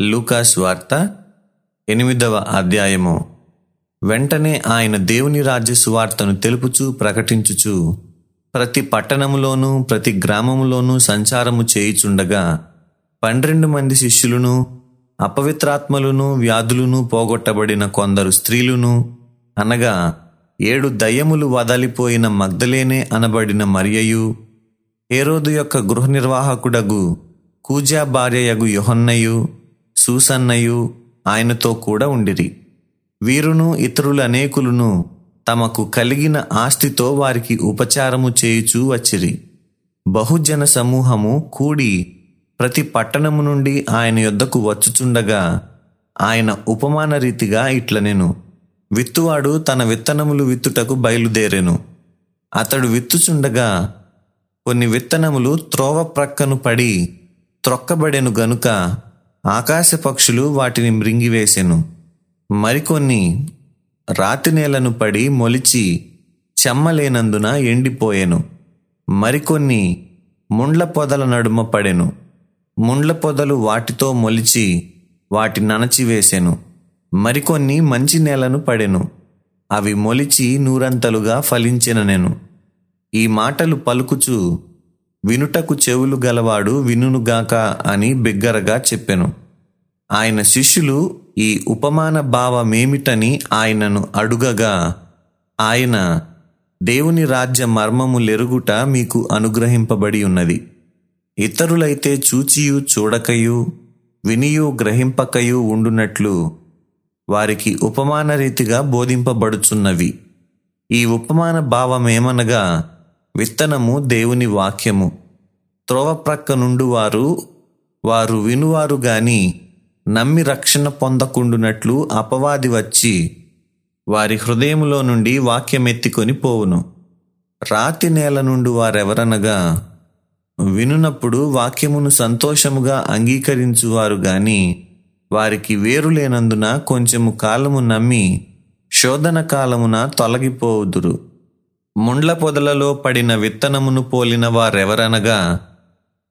లూకాస్ వార్త ఎనిమిదవ అధ్యాయము. వెంటనే ఆయన దేవుని రాజ్య సువార్తను తెలుపుచూ ప్రకటించుచు ప్రతి పట్టణములోనూ ప్రతి గ్రామములోనూ సంచారము చేయుచుండగా పన్నెండు మంది శిష్యులను అపవిత్రాత్మలను వ్యాధులను పోగొట్టబడిన కొందరు స్త్రీలును అనగా ఏడు దయ్యములు వదలిపోయిన మగ్ధలేనే అనబడిన మరియయు హేరోదు యొక్క గృహ నిర్వాహకుడగు కూజా భార్యయగు యుహన్నయు సూసన్నయు ఆయనతో కూడా ఉండిరి. వీరును ఇతరులు అనేకులను తమకు కలిగిన ఆస్తితో వారికి ఉపచారము చేయుచూ వచ్చిరి. బహుజన సమూహము కూడి ప్రతి పట్టణము నుండి ఆయన యొద్దకు వచ్చుచుండగా ఆయన ఉపమాన రీతిగా ఇట్లనెను. విత్తువాడు తన విత్తనములు విత్తుటకు బయలుదేరెను. అతడు విత్తుచుండగా కొన్ని విత్తనములు త్రోవ ప్రక్కను పడి త్రొక్కబడెను గనుక ఆకాశ పక్షులు వాటిని మృంగివేసెను. మరికొన్ని రాతి నేలను పడి మొలిచి చెమ్మలేనందున ఎండిపోయెను. మరికొన్ని ముండ్ల పొదల నడుమ పడెను. ముండ్ల పొదలు వాటితో మొలిచి వాటి నణచివేసెను మరికొన్ని మంచి నేలను పడెను. అవి మొలిచి నూరంతలుగా ఫలించెననెను. ఈ మాటలు పలుకుచు వినుటకు చెవులు గలవాడు వినుగాక అని బిగ్గరగా చెప్పెను. ఆయన శిష్యులు ఈ ఉపమాన భావమేమిటని ఆయనను అడుగగా ఆయన దేవుని రాజ్య మర్మము లెరుగుట మీకు అనుగ్రహింపబడి ఉన్నది. ఇతరులైతే చూచియు చూడకయు వినియు గ్రహింపకయు ఉండునట్లు వారికి ఉపమాన రీతిగా బోధింపబడుచున్నవి. ఈ ఉపమాన భావమేమనగా విత్తనము దేవుని వాక్యము. త్రోవ ప్రక్క నుండి వారు వారు వినువారు గాని నమ్మి రక్షణ పొందకుండునట్లు అపవాది వచ్చి వారి హృదయములో నుండి వాక్యమెత్తికొని పోవును. రాతి నేల నుండి వారెవరనగా వినునప్పుడు వాక్యమును సంతోషముగా అంగీకరించువారు గాని వారికి వేరు లేనందున కొంచెము కాలము నమ్మి శోధన కాలమున తొలగిపోవుదురు. ముండ్ల పొదలలో పడిన విత్తనమును పోలిన వారెవరనగా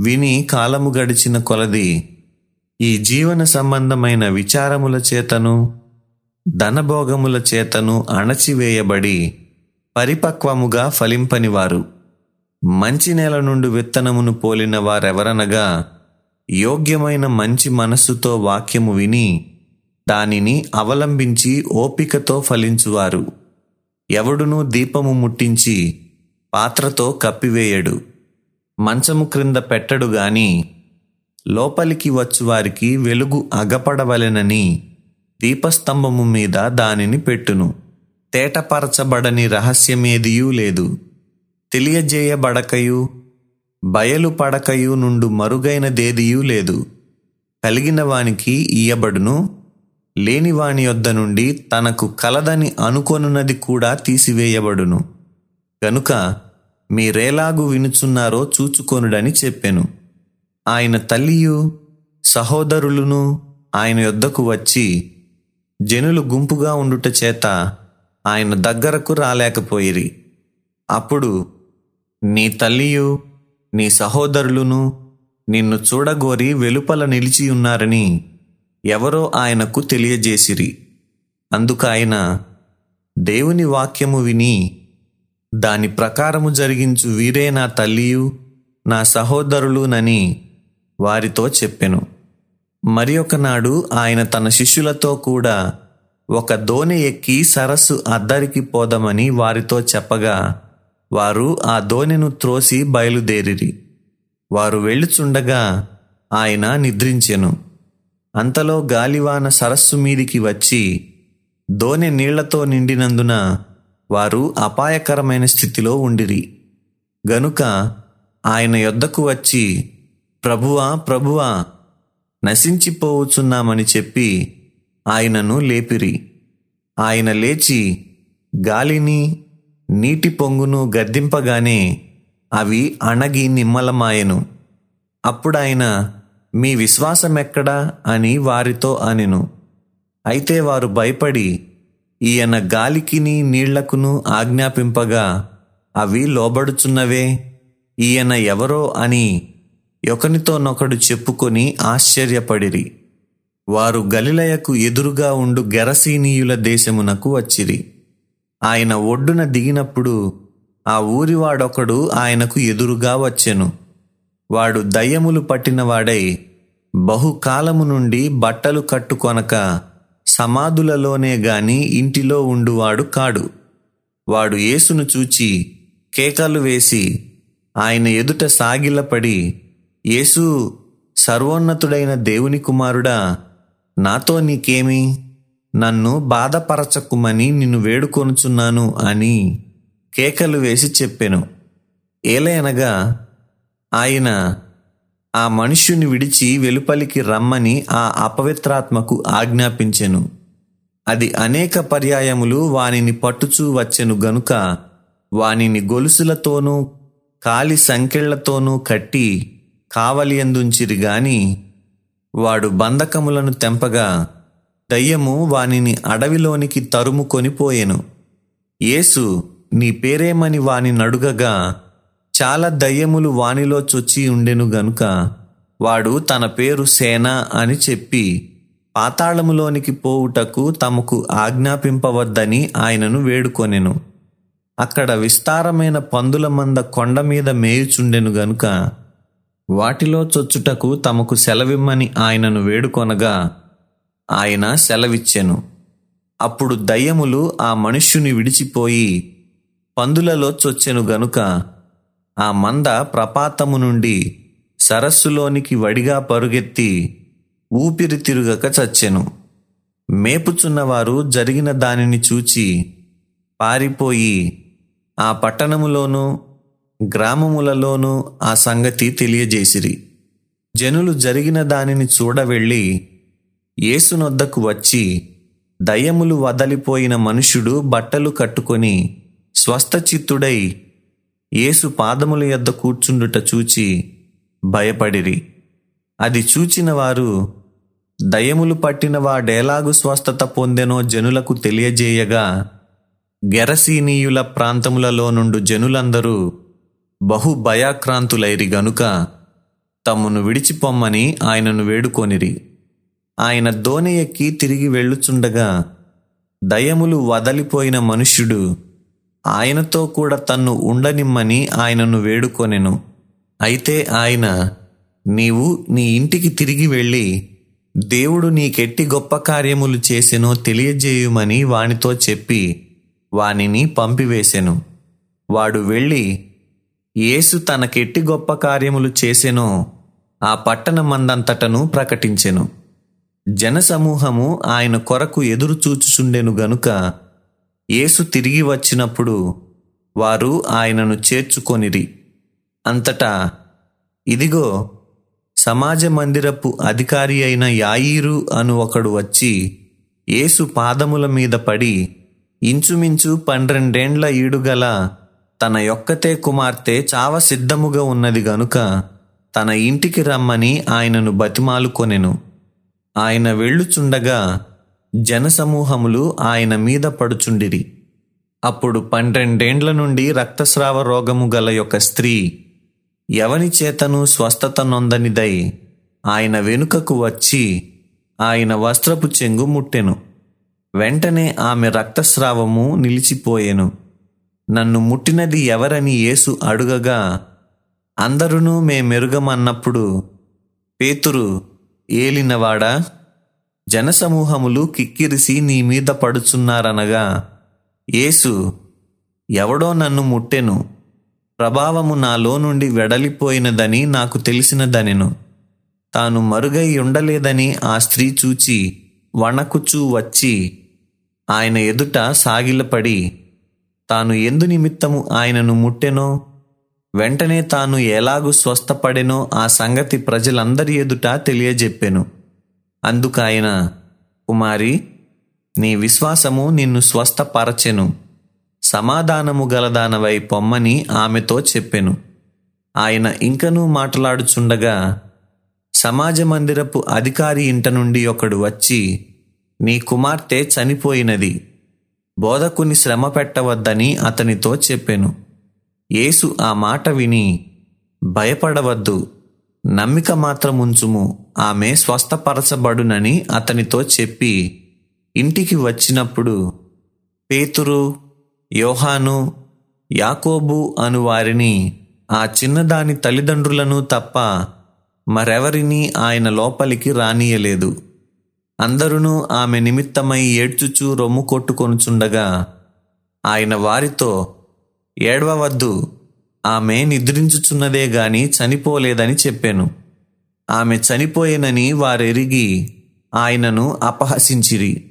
విని కాలము గడిచిన కొలది ఈ జీవన సంబంధమైన విచారముల చేతను ధనభోగముల చేతను అణచివేయబడి పరిపక్వముగా ఫలింపనివారు. మంచి నేల నుండి విత్తనమును పోలిన వారెవరనగా యోగ్యమైన మంచి మనస్సుతో వాక్యము విని దానిని అవలంబించి ఓపికతో ఫలించువారు. ఎవడునూ దీపము ముట్టించి పాత్రతో కప్పివేయడు. మంచము క్రింద పెట్టడు గాని లోపలికి వచ్చువారికి వెలుగు అగపడవలెనని దీపస్తంభము మీద దానిని పెట్టును. తేటపరచబడని రహస్యమేదియూ లేదు. తెలియజేయబడకయు బయలు పడకయు నుండు మరుగైనదేదియూ లేదు. కలిగిన వానికి ఇయ్యబడును. లేని వాని యొద్ద నుండి తనకు కలదని అనుకొనున్నది కూడా తీసివేయబడును. గనుక మీరేలాగు వినుచున్నారో చూచుకొనుడని చెప్పెను. ఆయన తల్లియు సహోదరులను ఆయన యొద్దకు వచ్చి జనులు గుంపుగా ఉండుట చేత ఆయన దగ్గరకు రాలేకపోయిరి. అప్పుడు నీ తల్లియు నీ సహోదరులను నిన్ను చూడగోరి వెలుపల నిలిచి ఉన్నారని ఎవరో ఆయనకు తెలియజేసిరి. అందుకాయన దేవుని వాక్యము విని దాని ప్రకారము జరిగించు వీరే నా తల్లియు నా సహోదరులునని వారితో చెప్పెను. మరి ఒకనాడు ఆయన తన శిష్యులతో కూడా ఒక దోణి ఎక్కి సరస్సు అద్దరికి పోదామని వారితో చెప్పగా వారు ఆ దోణిను త్రోసి బయలుదేరిరి. వారు వెళ్ళుచుండగా ఆయన నిద్రించెను. అంతలో గాలివాన సరస్సు మీదికి వచ్చి దోణి నీళ్ళతో నిండినందున వారు అపాయకరమైన స్థితిలో ఉండిరి. గనుక ఆయన యొద్దకు వచ్చి ప్రభువా ప్రభువా నశించిపోవచ్చున్నామని చెప్పి ఆయనను లేపిరి. ఆయన లేచి గాలిని నీటి పొంగును గద్దింపగానే అవి అణగి నిమ్మలమాయెను. అప్పుడాయన మీ విశ్వాసమెక్కడా అని వారితో అనెను. అయితే వారు భయపడి ఈయన గాలికిని నీళ్ళకును ఆజ్ఞాపింపగా అవి లోబడుచున్నవే ఈయన ఎవరో అని ఒకనితోనొకడు చెప్పుకొని ఆశ్చర్యపడిరి. వారు గలిలయకు ఎదురుగా ఉండు గెరసీనీయుల దేశమునకు వచ్చిరి. ఆయన ఒడ్డున దిగినప్పుడు ఆ ఊరివాడొకడు ఆయనకు ఎదురుగా వచ్చెను. వాడు దయ్యములు పట్టినవాడై బహుకాలము నుండి బట్టలు కట్టుకొనక సమాధులలోనే గాని ఇంటిలో ఉండువాడు కాడు. వాడు యేసును చూచి కేకలు వేసి ఆయన ఎదుట సాగిలపడి యేసు సర్వోన్నతుడైన దేవుని కుమారుడా నాతో నీకేమి? నన్ను బాధపరచకుమని నిన్ను వేడుకొనుచున్నాను అని కేకలు వేసి చెప్పెను. ఏలయనగా ఆయన ఆ మనుష్యుని విడిచి వెలుపలికి రమ్మని ఆ అపవిత్రాత్మకు ఆజ్ఞాపించెను. అది అనేక పర్యాయములు వానిని పట్టుచూ వచ్చెను గనుక వానిని గొలుసులతోనూ కాలి సంకెళ్ళతోనూ కట్టి కావలియందుంచిరి గాని వాడు బంధకములను తెంపగా దయ్యము వానిని అడవిలోనికి తరుము కొనిపోయెను యేసు నీ పేరేమని వాని నడుగగా చాలా దయ్యములు వానిలో చొచ్చి ఉండెను గనుక వాడు తన పేరు సేన అని చెప్పి పాతాళములోనికి పోవుటకు తమకు ఆజ్ఞాపింపవద్దని ఆయనను వేడుకొనెను. అక్కడ విస్తారమైన పందుల మంద కొండ మీద మేయుచుండెను గనుక వాటిలో చొచ్చుటకు తమకు సెలవిమ్మని ఆయనను వేడుకొనగా ఆయన సెలవిచ్చెను. అప్పుడు దయ్యములు ఆ మనుష్యుని విడిచిపోయి పందులలో చొచ్చెను గనుక ఆ మంద ప్రపాతము నుండి సరస్సులోనికి వడిగా పరుగెత్తి ఊపిరి తిరుగక చచ్చెను. మేపుచున్నవారు జరిగిన దానిని చూచి పారిపోయి ఆ పట్టణములోనూ గ్రామములలోనూ ఆ సంగతి తెలియజేసిరి. జనులు జరిగిన దానిని చూడవెళ్ళి యేసునొద్దకు వచ్చి దయ్యములు వదలిపోయిన మనుషుడు బట్టలు కట్టుకొని స్వస్థచిత్తుడై యేసు పాదముల యొద్ద కూర్చుండుట చూచి భయపడిరి. అది చూచిన వారు దయములు పట్టిన వాడేలాగు స్వస్థత పొందెనో జనులకు తెలియజేయగా గెరసీనీయుల ప్రాంతములలో నుండు జనులందరూ బహు భయాక్రాంతులైరి గనుక తమ్మును విడిచిపొమ్మని ఆయనను వేడుకొనిరి. ఆయన దోణి ఎక్కి తిరిగి వెళ్ళుచుండగా దయములు వదలిపోయిన మనుష్యుడు ఆయనతో కూడా తన్ను ఉండనిమ్మని ఆయనను వేడుకొనెను. అయితే ఆయన నీవు నీ ఇంటికి తిరిగి వెళ్ళి దేవుడు నీకెట్టి గొప్ప కార్యములు చేసెనో తెలియజేయుమని వానితో చెప్పి వానిని పంపివేశెను వాడు వెళ్ళి యేసు తనకెట్టి గొప్ప కార్యములు చేసెనో ఆ పట్టణమందంతటను ప్రకటించెను. జనసమూహము ఆయన కొరకు ఎదురు చూచుచుండెను గనుక యేసు తిరిగి వచ్చినప్పుడు వారు ఆయనను చేర్చుకొనిరి. అంతటా ఇదిగో సమాజ మందిరపు అధికారి అయిన యాయీరు అను ఒకడు వచ్చి యేసు పాదముల మీద పడి ఇంచుమించు పన్నెండేండ్ల ఈడుగల తన యొక్కతే కుమార్తె చావ సిద్ధముగా ఉన్నది గనుక తన ఇంటికి రమ్మని ఆయనను బతిమాలుకొనెను. ఆయన వెళ్ళుచుండగా జనసమూహములు ఆయన మీద పడుచుండిరి. అప్పుడు పన్నెండేండ్ల నుండి రక్తస్రావ రోగము గల యొక్క స్త్రీ ఎవని చేతను స్వస్థత నొందనిదై ఆయన వెనుకకు వచ్చి ఆయన వస్త్రపు చెంగు ముట్టెను. వెంటనే ఆమె రక్తస్రావము నిలిచిపోయెను. నన్ను ముట్టినది ఎవరని యేసు అడుగగా అందరునూ మేమెరుగమన్నప్పుడు పేతురు ఏలినవాడా? జనసమూహములు కిక్కిరిసి నీ మీద పడుచున్నారనగా యేసు ఎవడో నన్ను ముట్టెను. ప్రభావము నాలో నుండి వెడలిపోయినదని నాకు తెలిసినదనెను. తాను మరుగై ఉండలేదని ఆ స్త్రీ చూచి వణకుచూ వచ్చి ఆయన ఎదుట సాగిలపడి తాను ఎందు నిమిత్తము ఆయనను ముట్టెనో? వెంటనే తాను ఎలాగూ స్వస్థపడెనో? ఆ సంగతి ప్రజలందరి ఎదుట తెలియజెప్పెను. అందుకాయన కుమారి నీ విశ్వాసము నిన్ను స్వస్థపరచెను. సమాధానము గలదానవై పొమ్మని ఆమెతో చెప్పెను. ఆయన ఇంకనూ మాట్లాడుచుండగా సమాజ మందిరపు అధికారి ఇంట నుండి ఒకడు వచ్చి నీ కుమార్తె చనిపోయినది. బోధకుని శ్రమ పెట్టవద్దని అతనితో చెప్పెను. యేసు ఆ మాట విని భయపడవద్దు. నమ్మిక మాత్రం ఉంచుము ఆమె స్వస్థపరచబడునని అతనితో చెప్పి ఇంటికి వచ్చినప్పుడు పేతురు యోహాను యాకోబు అను వారిని ఆ చిన్నదాని తల్లిదండ్రులను తప్ప మరెవరిని ఆయన లోపలికి రానియలేదు. అందరును ఆమె నిమిత్తమై ఏడ్చుచూ రొమ్ము కొట్టుకొనుచుండగా ఆయన వారితో ఏడవవద్దు ఆమె నిద్రించుచున్నదే గాని చనిపోలేదని చెప్పాను. ఆమె చనిపోయేనని వారెరిగి ఆయనను అపహసించిరి.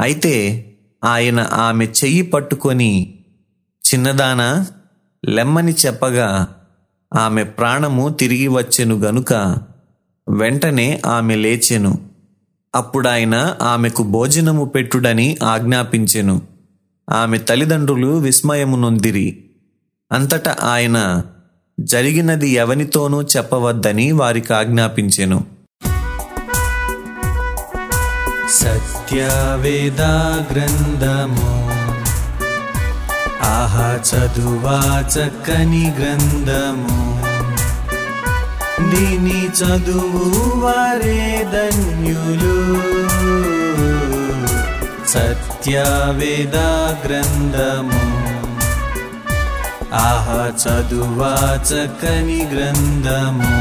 అయితే ఆయన ఆమె చెయ్యి పట్టుకొని చిన్నదానా లెమ్మని చెప్పగా ఆమె ప్రాణము తిరిగి వచ్చెను గనుక వెంటనే ఆమె లేచెను. అప్పుడాయన ఆమెకు భోజనము పెట్టుడని ఆజ్ఞాపించెను. ఆమె తల్లిదండ్రులు విస్మయము నొందిరి. అంతటా ఆయన జరిగినది ఎవనితోనూ చెప్పవద్దని వారికి ఆజ్ఞాపించెను. సత్యవేదా గ్రంథము ఆహా చదువా చక్కని గ్రంథము దీని చదువు వారే ధన్యులు. సత్యవేద గ్రంథము ఆహా చదువా చక్కని గ్రంథము